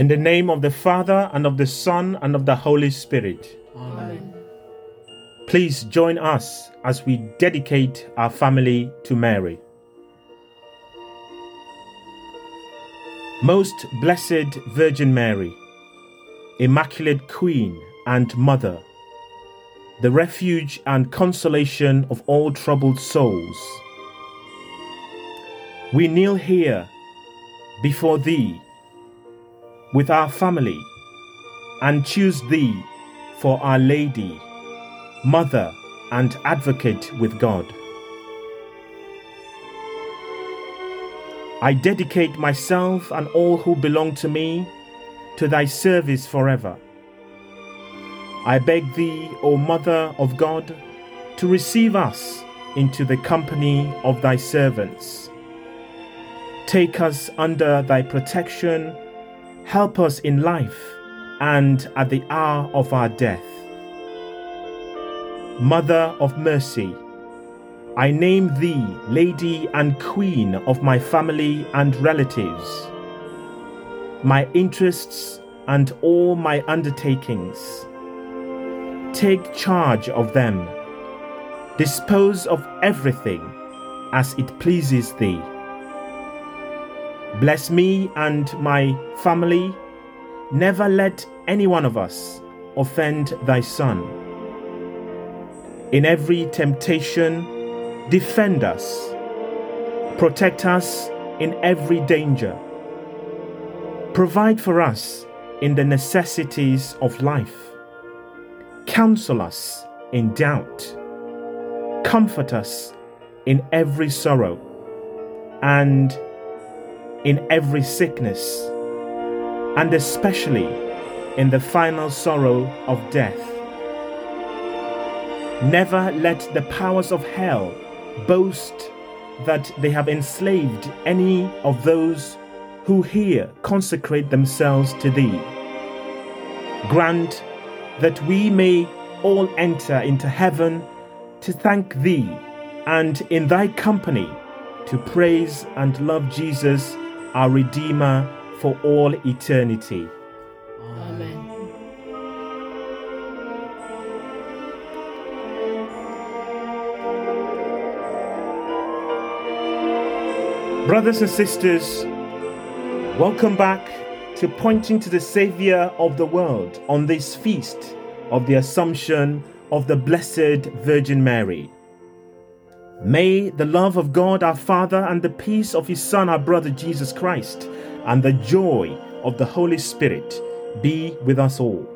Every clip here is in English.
In the name of the Father, and of the Son, and of the Holy Spirit. Amen. Please join us as we dedicate our family to Mary. Most Blessed Virgin Mary, Immaculate Queen and Mother, the refuge and consolation of all troubled souls, we kneel here before Thee with our family and choose Thee for Our Lady, Mother, and Advocate with God. I dedicate myself and all who belong to me to Thy service forever. I beg Thee, O Mother of God, to receive us into the company of Thy servants. Take us under Thy protection, help us in life and at the hour of our death. Mother of mercy, I name thee Lady and Queen of my family and relatives, my interests and all my undertakings. Take charge of them. Dispose of everything as it pleases thee. Bless me and my family. Never let any one of us offend thy Son. In every temptation, defend us. Protect us in every danger. Provide for us in the necessities of life. Counsel us in doubt. Comfort us in every sorrow and in every sickness, and especially in the final sorrow of death. Never let the powers of hell boast that they have enslaved any of those who here consecrate themselves to Thee. Grant that we may all enter into heaven to thank Thee and in Thy company to praise and love Jesus, our Redeemer, for all eternity. Amen. Brothers and sisters, welcome back to pointing to the Savior of the world on this feast of the Assumption of the Blessed Virgin Mary. May the love of God our Father and the peace of His Son, our brother Jesus Christ, and the joy of the Holy Spirit be with us all.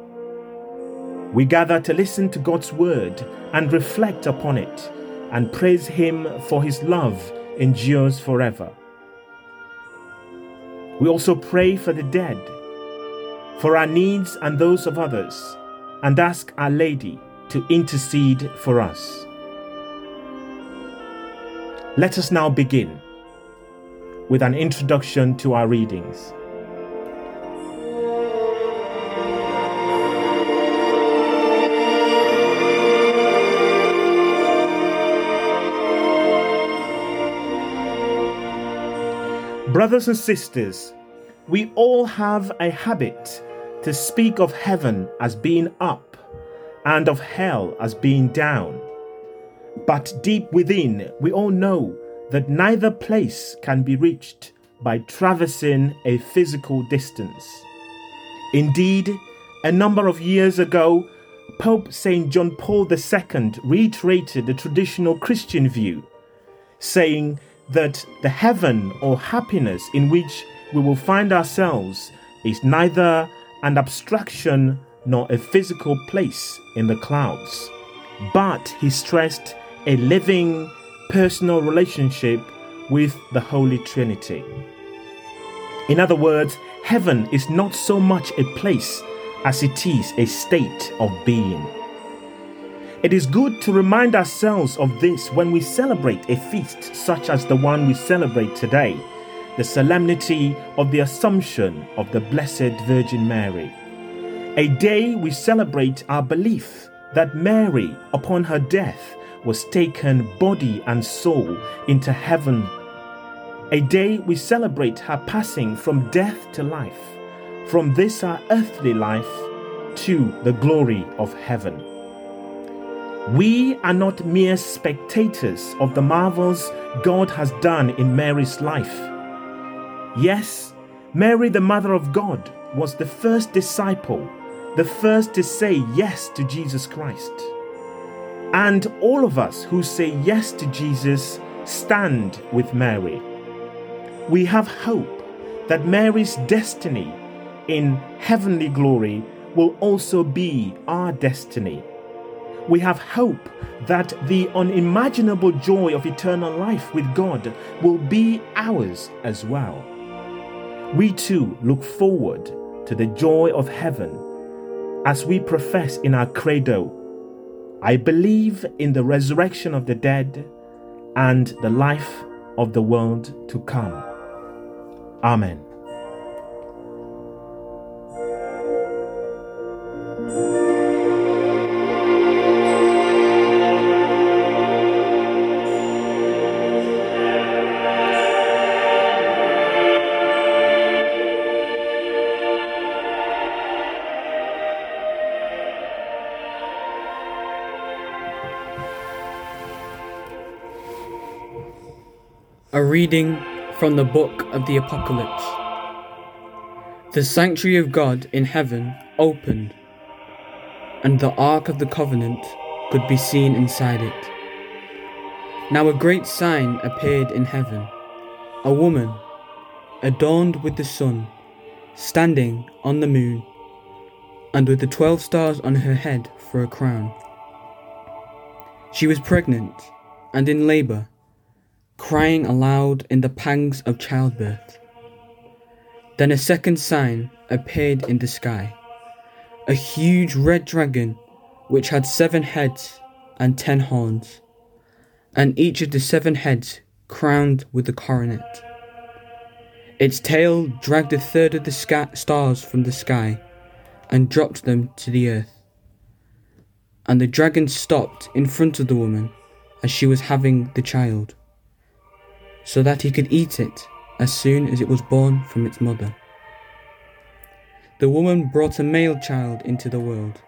We gather to listen to God's word and reflect upon it and praise Him for His love endures forever. We also pray for the dead, for our needs and those of others, and ask Our Lady to intercede for us. Let us now begin with an introduction to our readings. Brothers and sisters, we all have a habit to speak of heaven as being up and of hell as being down. But deep within, we all know that neither place can be reached by traversing a physical distance. Indeed, a number of years ago, Pope St. John Paul II reiterated the traditional Christian view, saying that the heaven or happiness in which we will find ourselves is neither an abstraction nor a physical place in the clouds. But he stressed a living, personal relationship with the Holy Trinity. In other words, heaven is not so much a place as it is a state of being. It is good to remind ourselves of this when we celebrate a feast such as the one we celebrate today, the solemnity of the Assumption of the Blessed Virgin Mary. A day we celebrate our belief that Mary, upon her death, was taken body and soul into heaven. A day we celebrate her passing from death to life, from this our earthly life to the glory of heaven. We are not mere spectators of the marvels God has done in Mary's life. Yes, Mary, the Mother of God, was the first disciple, the first to say yes to Jesus Christ. And all of us who say yes to Jesus stand with Mary. We have hope that Mary's destiny in heavenly glory will also be our destiny. We have hope that the unimaginable joy of eternal life with God will be ours as well. We too look forward to the joy of heaven as we profess in our credo I believe in the resurrection of the dead and the life of the world to come. Amen. A reading from the book of the Apocalypse. The sanctuary of God in heaven opened, and the ark of the covenant could be seen inside it. Now a great sign appeared in heaven a woman, adorned with the sun, standing on the moon, and with the twelve stars on her head for a crown. She was pregnant and in labor crying aloud in the pangs of childbirth. Then a second sign appeared in the sky a huge red dragon which had seven heads and ten horns, and each of the seven heads crowned with a coronet. Its tail dragged a third of the sca- stars from the sky and dropped them to the earth. And the dragon stopped in front of the woman as she was having the child so that he could eat it as soon as it was born from its mother. The woman brought a male child into the world.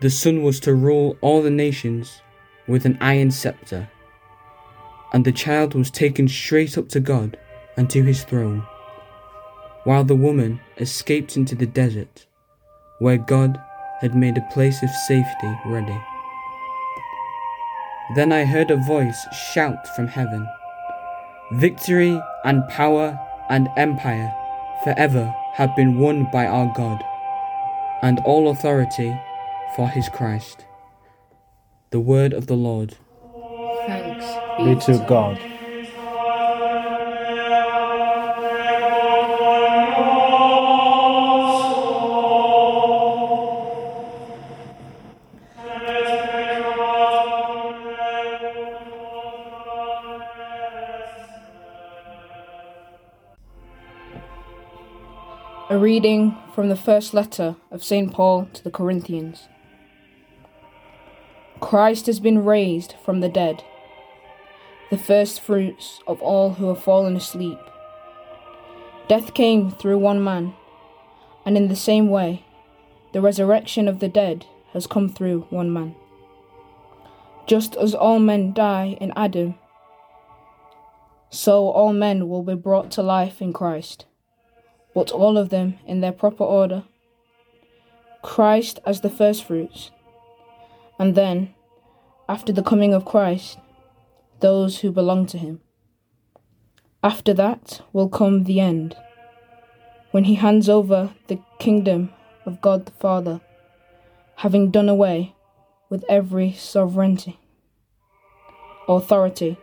The son was to rule all the nations with an iron scepter, and the child was taken straight up to God and to his throne, while the woman escaped into the desert, where God had made a place of safety ready. Then I heard a voice shout from heaven. Victory and power and empire forever have been won by our God, and all authority for his Christ. The word of the Lord. Thanks Be to God. A reading from the first letter of St. Paul to the Corinthians. Christ has been raised from the dead, the first fruits of all who have fallen asleep. Death came through one man, and in the same way, the resurrection of the dead has come through one man. Just as all men die in Adam, so all men will be brought to life in Christ but all of them in their proper order. Christ as the firstfruits, and then, after the coming of Christ, those who belong to him. After that will come the end, when he hands over the kingdom of God the Father, having done away with every sovereignty, authority,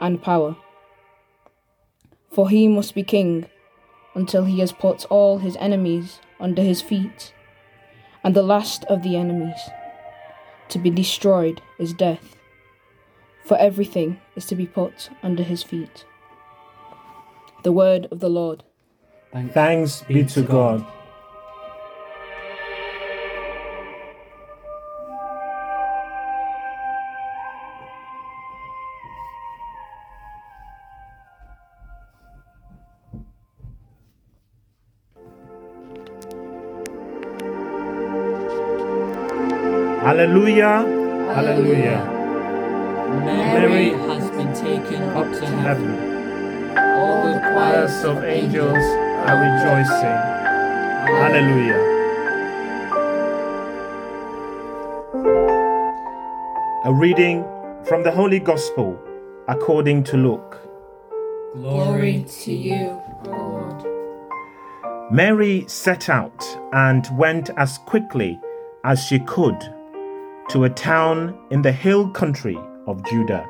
and power. For he must be king until he has put all his enemies under his feet. And the last of the enemies to be destroyed is death, for everything is to be put under his feet. The word of the Lord. Thanks be to God. Alleluia. Alleluia. Mary has been taken up to heaven. Heaven. All the choirs Choirs of angels are rejoicing. Hallelujah. A reading from the Holy Gospel according to Luke. Glory to you, Lord. Mary set out and went as quickly as she could to a town in the hill country of Judah.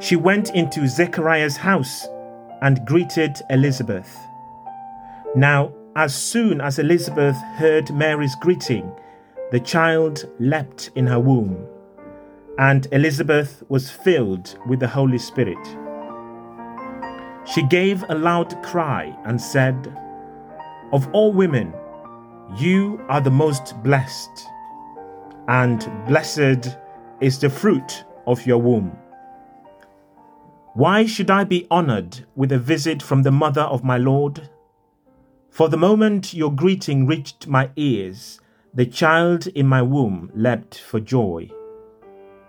She went into Zechariah's house and greeted Elizabeth. Now, as soon as Elizabeth heard Mary's greeting, the child leapt in her womb, and Elizabeth was filled with the Holy Spirit. She gave a loud cry and said, Of all women, you are the most blessed, and blessed is the fruit of your womb. Why should I be honored with a visit from the mother of my Lord? For the moment your greeting reached my ears, the child in my womb leapt for joy.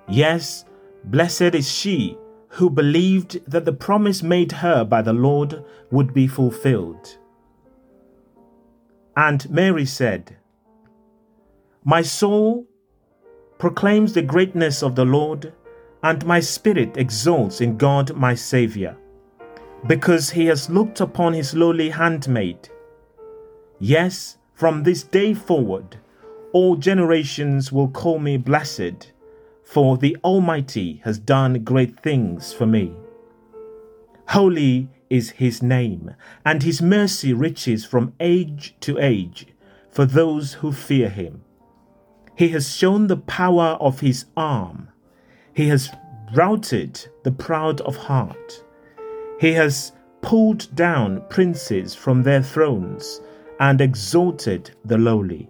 Yes, blessed is she who believed that the promise made her by the Lord would be fulfilled. And Mary said, My soul proclaims the greatness of the Lord, and my spirit exults in God my Saviour, because he has looked upon his lowly handmaid. Yes, from this day forward, all generations will call me blessed, for the Almighty has done great things for me. Holy is his name, and his mercy reaches from age to age for those who fear him. He has shown the power of his arm. He has routed the proud of heart. He has pulled down princes from their thrones and exalted the lowly.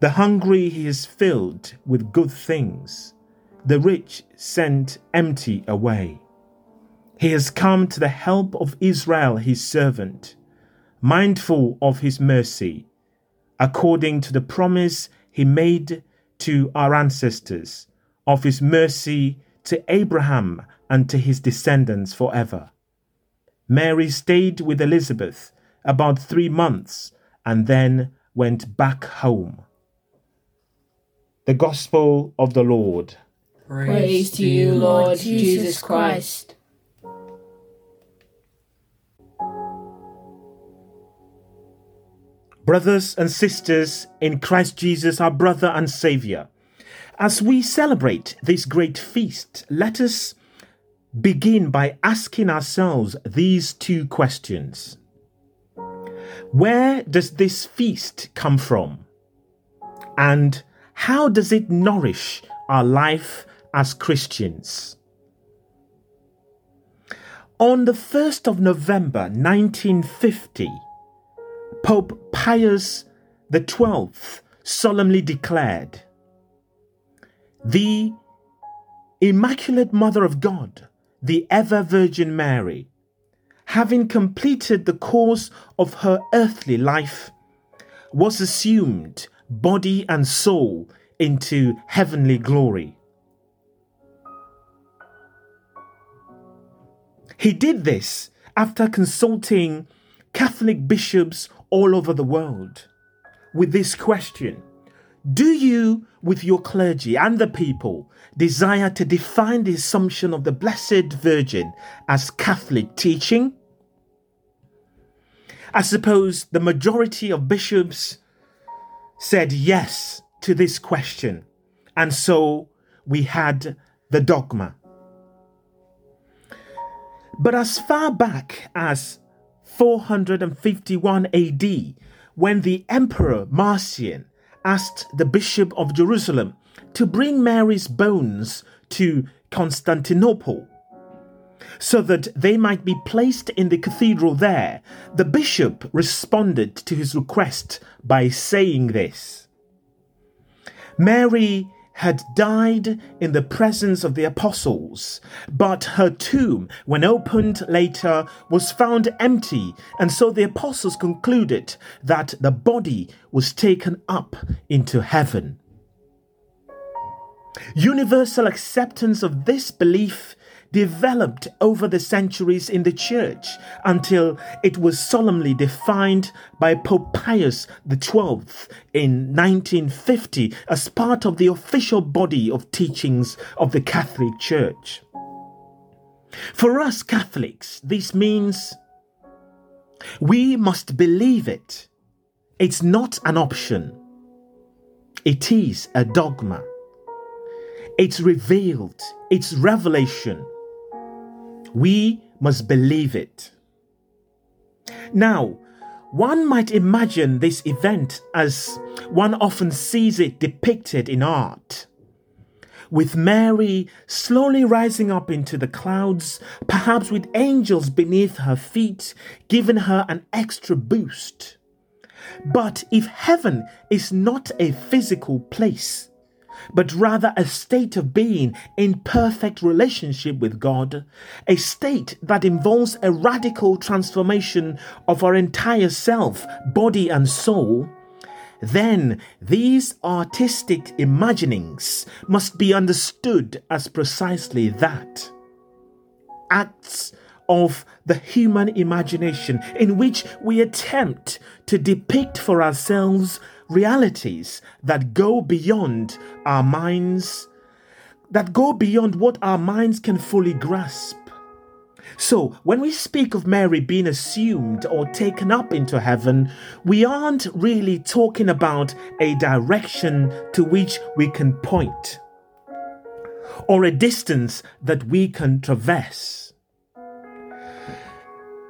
The hungry he has filled with good things, the rich sent empty away. He has come to the help of Israel his servant, mindful of his mercy, according to the promise he made to our ancestors, of his mercy to Abraham and to his descendants forever. Mary stayed with Elizabeth about three months and then went back home. The Gospel of the Lord. Praise to you, Lord Jesus Christ. Brothers and sisters in Christ Jesus, our brother and Saviour, as we celebrate this great feast, let us begin by asking ourselves these two questions Where does this feast come from? And how does it nourish our life as Christians? On the 1st of November 1950, Pope Pius XII solemnly declared The Immaculate Mother of God, the ever Virgin Mary, having completed the course of her earthly life, was assumed body and soul into heavenly glory. He did this after consulting Catholic bishops all over the world with this question Do you, with your clergy and the people, desire to define the assumption of the Blessed Virgin as Catholic teaching? I suppose the majority of bishops said yes to this question, and so we had the dogma. But as far back as 451 AD, when the Emperor Marcian asked the Bishop of Jerusalem to bring Mary's bones to Constantinople so that they might be placed in the cathedral there, the bishop responded to his request by saying this Mary had died in the presence of the apostles, but her tomb, when opened later, was found empty, and so the apostles concluded that the body was taken up into heaven. Universal acceptance of this belief developed over the centuries in the church until it was solemnly defined by Pope Pius XII in 1950 as part of the official body of teachings of the Catholic Church. For us Catholics, this means we must believe it. It's not an option, it is a dogma. It's revealed, it's revelation. We must believe it. Now, one might imagine this event as one often sees it depicted in art. With Mary slowly rising up into the clouds, perhaps with angels beneath her feet, giving her an extra boost. But if heaven is not a physical place, but rather a state of being in perfect relationship with God, a state that involves a radical transformation of our entire self, body, and soul, then these artistic imaginings must be understood as precisely that. Acts of the human imagination in which we attempt to depict for ourselves realities that go beyond our minds, that go beyond what our minds can fully grasp. So, when we speak of Mary being assumed or taken up into heaven, we aren't really talking about a direction to which we can point or a distance that we can traverse.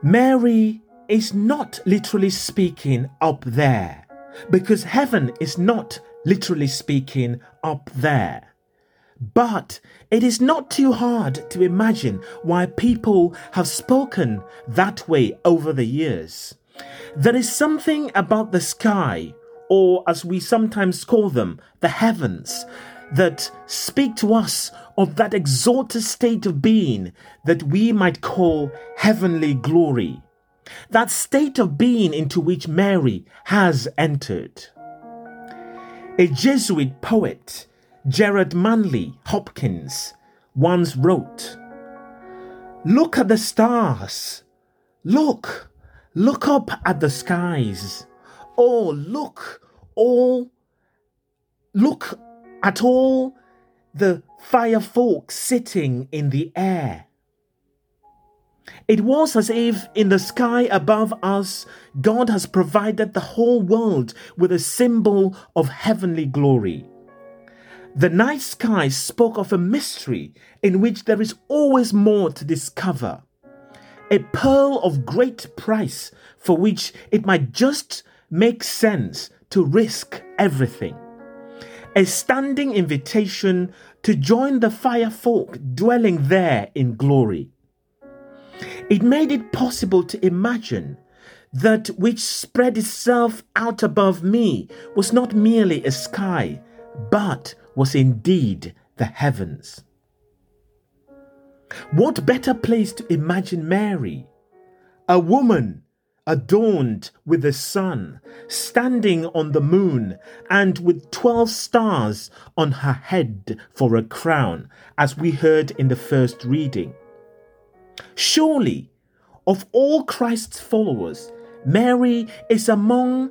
Mary is not literally speaking up there because heaven is not, literally speaking, up there. But it is not too hard to imagine why people have spoken that way over the years. There is something about the sky, or as we sometimes call them, the heavens, that speak to us of that exalted state of being that we might call heavenly glory that state of being into which Mary has entered. A Jesuit poet, Gerard Manley Hopkins, once wrote, Look at the stars. Look, look up at the skies. Oh, look, all, look at all the fire folk sitting in the air. It was as if in the sky above us, God has provided the whole world with a symbol of heavenly glory. The night sky spoke of a mystery in which there is always more to discover. A pearl of great price for which it might just make sense to risk everything. A standing invitation to join the fire folk dwelling there in glory. It made it possible to imagine that which spread itself out above me was not merely a sky, but was indeed the heavens. What better place to imagine Mary, a woman adorned with the sun, standing on the moon, and with twelve stars on her head for a crown, as we heard in the first reading? Surely, of all Christ's followers, Mary is among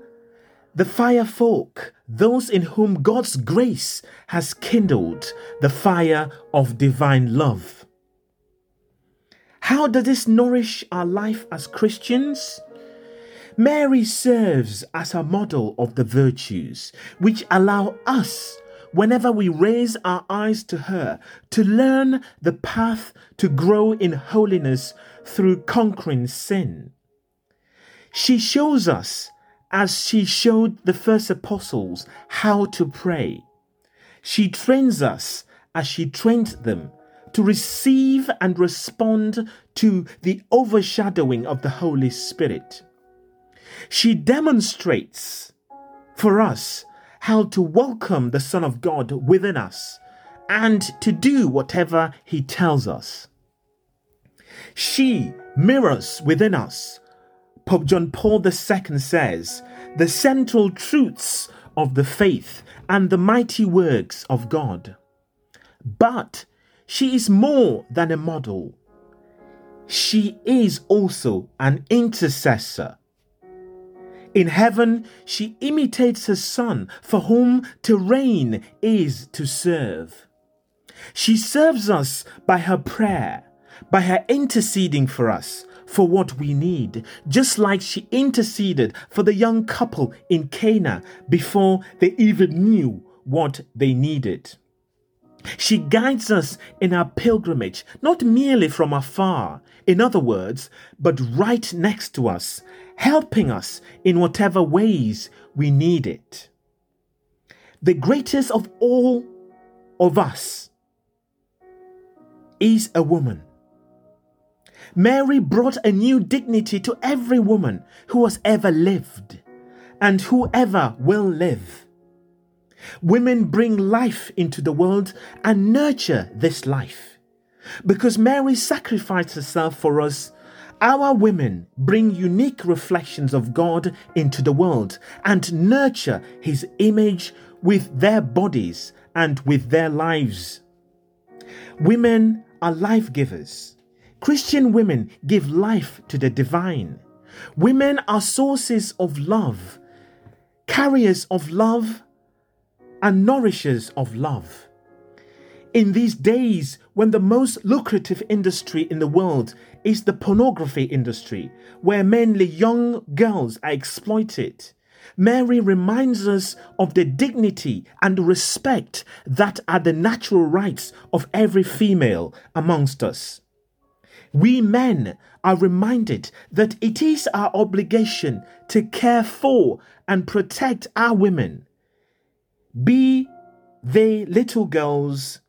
the fire folk, those in whom God's grace has kindled the fire of divine love. How does this nourish our life as Christians? Mary serves as a model of the virtues which allow us whenever we raise our eyes to her to learn the path to grow in holiness through conquering sin. She shows us, as she showed the first apostles, how to pray. She trains us as she trained them to receive and respond to the overshadowing of the Holy Spirit. She demonstrates for us how to welcome the Son of God within us and to do whatever He tells us. She mirrors within us, Pope John Paul II says, the central truths of the faith and the mighty works of God. but she is more than a model. She is also an intercessor. In heaven, she imitates her Son, for whom to reign is to serve. She serves us by her prayer, by her interceding for us for what we need, just like she interceded for the young couple in Cana before they even knew what they needed. She guides us in our pilgrimage, not merely from afar, in other words, but right next to us, helping us in whatever ways we need it. The greatest of all of us is a woman. Mary brought a new dignity to every woman who has ever lived and whoever will live. Women bring life into the world and nurture this life. Because Mary sacrificed herself for us, our women bring unique reflections of God into the world and nurture His image with their bodies and with their lives. Women are life givers. Christian women give life to the divine. Women are sources of love, carriers of love, and nourishers of love. In these days, when the most lucrative industry in the world is the pornography industry, where mainly young girls are exploited, Mary reminds us of the dignity and respect that are the natural rights of every female amongst us. We men are reminded that it is our obligation to care for and protect our women, be they little girls,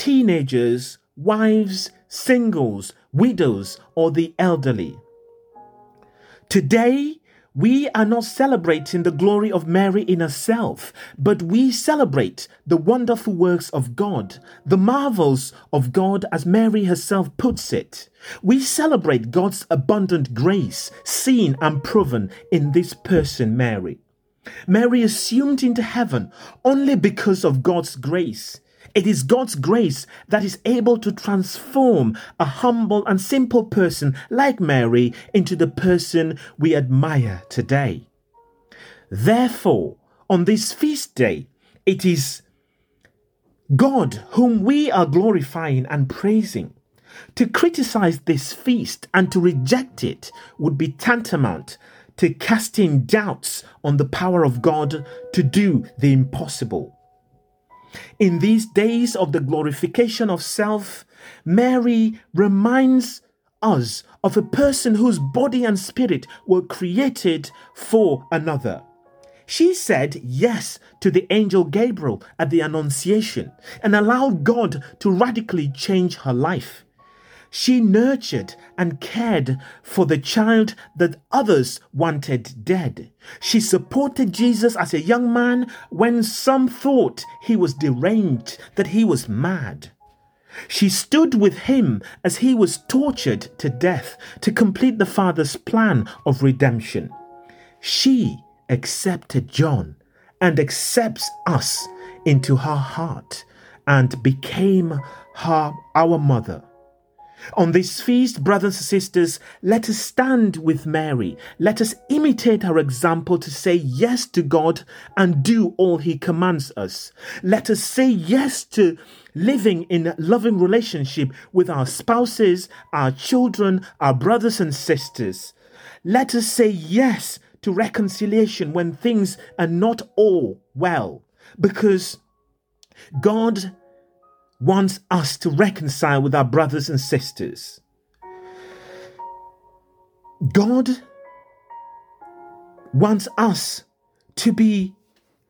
teenagers, wives, singles, widows, or the elderly. Today, we are not celebrating the glory of Mary in herself, but we celebrate the wonderful works of God, the marvels of God as Mary herself puts it. We celebrate God's abundant grace, seen and proven in this person, Mary. Mary assumed into heaven only because of God's grace. It is God's grace that is able to transform a humble and simple person like Mary into the person we admire today. Therefore, on this feast day, it is God whom we are glorifying and praising. To criticize this feast and to reject it would be tantamount to casting doubts on the power of God to do the impossible. In these days of the glorification of self, Mary reminds us of a person whose body and spirit were created for another. She said yes to the angel Gabriel at the Annunciation and allowed God to radically change her life. She nurtured and cared for the child that others wanted dead. She supported Jesus as a young man when some thought he was deranged, that he was mad. She stood with him as he was tortured to death to complete the Father's plan of redemption. She accepted John and accepts us into her heart and became her our mother. On this feast, brothers and sisters, let us stand with Mary. Let us imitate her example to say yes to God and do all He commands us. Let us say yes to living in loving relationship with our spouses, our children, our brothers and sisters. Let us say yes to reconciliation when things are not all well, because God wants us to reconcile with our brothers and sisters. God wants us to be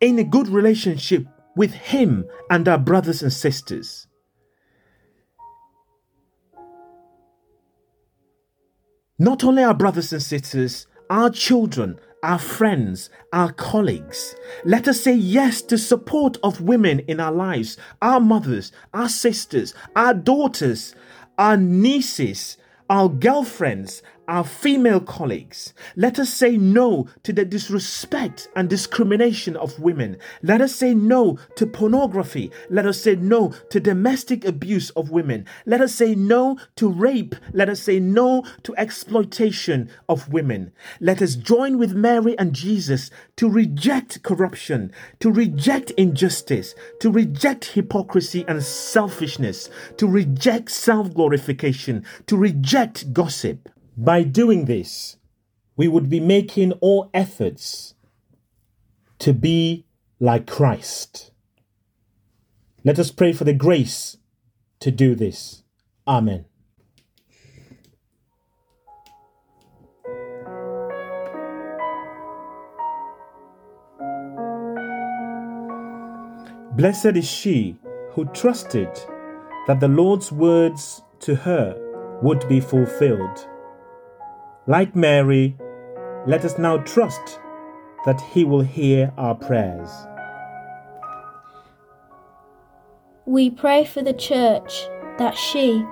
in a good relationship with Him and our brothers and sisters. Not only our brothers and sisters, our children, our friends, our colleagues. Let us say yes to support of women in our lives, our mothers, our sisters, our daughters, our nieces, our girlfriends, our female colleagues. Let us say no to the disrespect and discrimination of women. Let us say no to pornography. Let us say no to domestic abuse of women. Let us say no to rape. Let us say no to exploitation of women. Let us join with Mary and Jesus to reject corruption, to reject injustice, to reject hypocrisy and selfishness, to reject self glorification, to reject gossip. By doing this, we would be making all efforts to be like Christ. Let us pray for the grace to do this. Amen. Blessed is she who trusted that the Lord's words to her would be fulfilled. Like Mary, let us now trust that He will hear our prayers. We pray for the Church that she,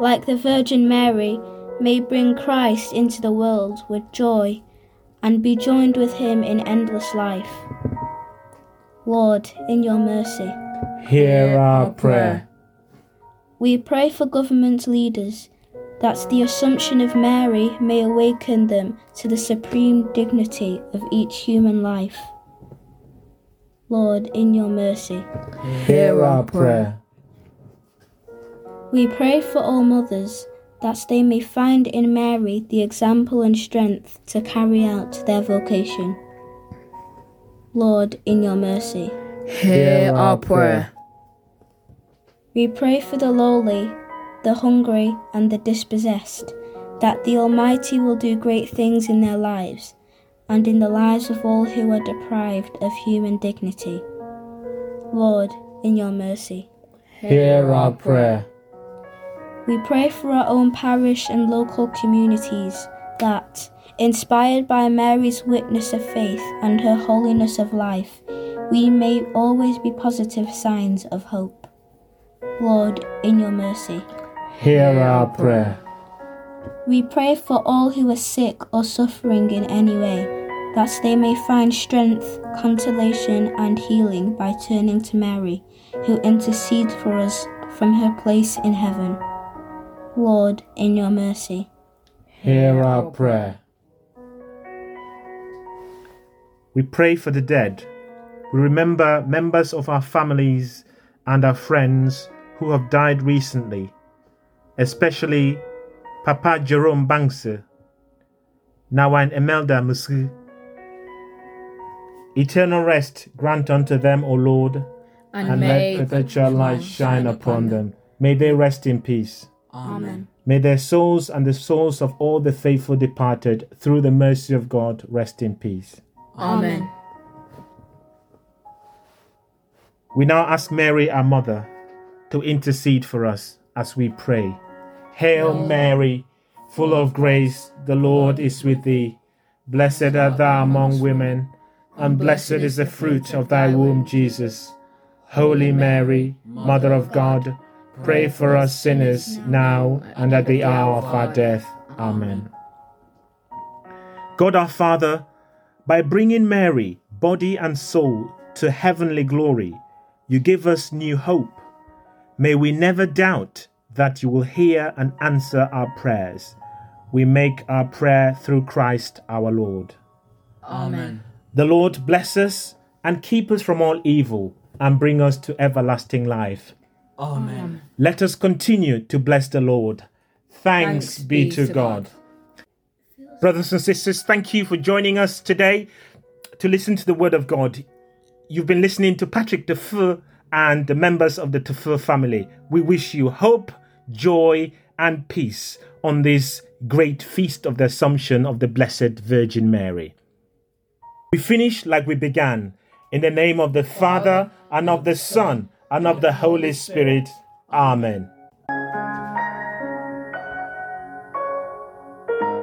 like the Virgin Mary, may bring Christ into the world with joy and be joined with Him in endless life. Lord, in your mercy, Hear our prayer. we pray for government leaders that the Assumption of Mary may awaken them to the supreme dignity of each human life. Lord, in your mercy. Hear our prayer. We pray for all mothers that they may find in Mary the example and strength to carry out their vocation. Lord, in your mercy. Hear our prayer. We pray for the lowly, the hungry, and the dispossessed, that the Almighty will do great things in their lives and in the lives of all who are deprived of human dignity. Lord, in your mercy. Hear our prayer. We pray for our own parish and local communities that, inspired by Mary's witness of faith and her holiness of life, we may always be positive signs of hope. Lord, in your mercy. Hear our prayer. We pray for all who are sick or suffering in any way, that they may find strength, consolation, and healing by turning to Mary, who intercedes for us from her place in heaven. Lord, in your mercy. Hear our prayer. We pray for the dead. We remember members of our families and our friends who have died recently, especially Papa Jerome Bangse, Nawan Emelda Musu. Eternal rest grant unto them, O Lord, And, and may let perpetual light shine upon them. May they rest in peace. Amen. May their souls and the souls of all the faithful departed, through the mercy of God, rest in peace. Amen. We now ask Mary, our mother, to intercede for us as we pray. Hail Mary, full of grace, the Lord is with thee. Blessed art thou among women, and blessed is the fruit of thy womb, Jesus. Holy Mary, Mother of God, pray for us sinners now and at the hour of our death. Amen. God our Father, by bringing Mary, body and soul, to heavenly glory, you give us new hope. May we never doubt that you will hear and answer our prayers. We make our prayer through Christ our Lord. Amen. The Lord bless us and keep us from all evil and bring us to everlasting life. Amen. Let us continue to bless the Lord. Thanks, be, to, God. Brothers and sisters, thank you for joining us today to listen to the Word of God. You've been listening to Patrick Defoe and the members of the Defoe family. We wish you hope, joy, and peace on this great feast of the Assumption of the Blessed Virgin Mary. We finish like we began in the name of the Father, and of the Son, and of the Holy Spirit. Amen.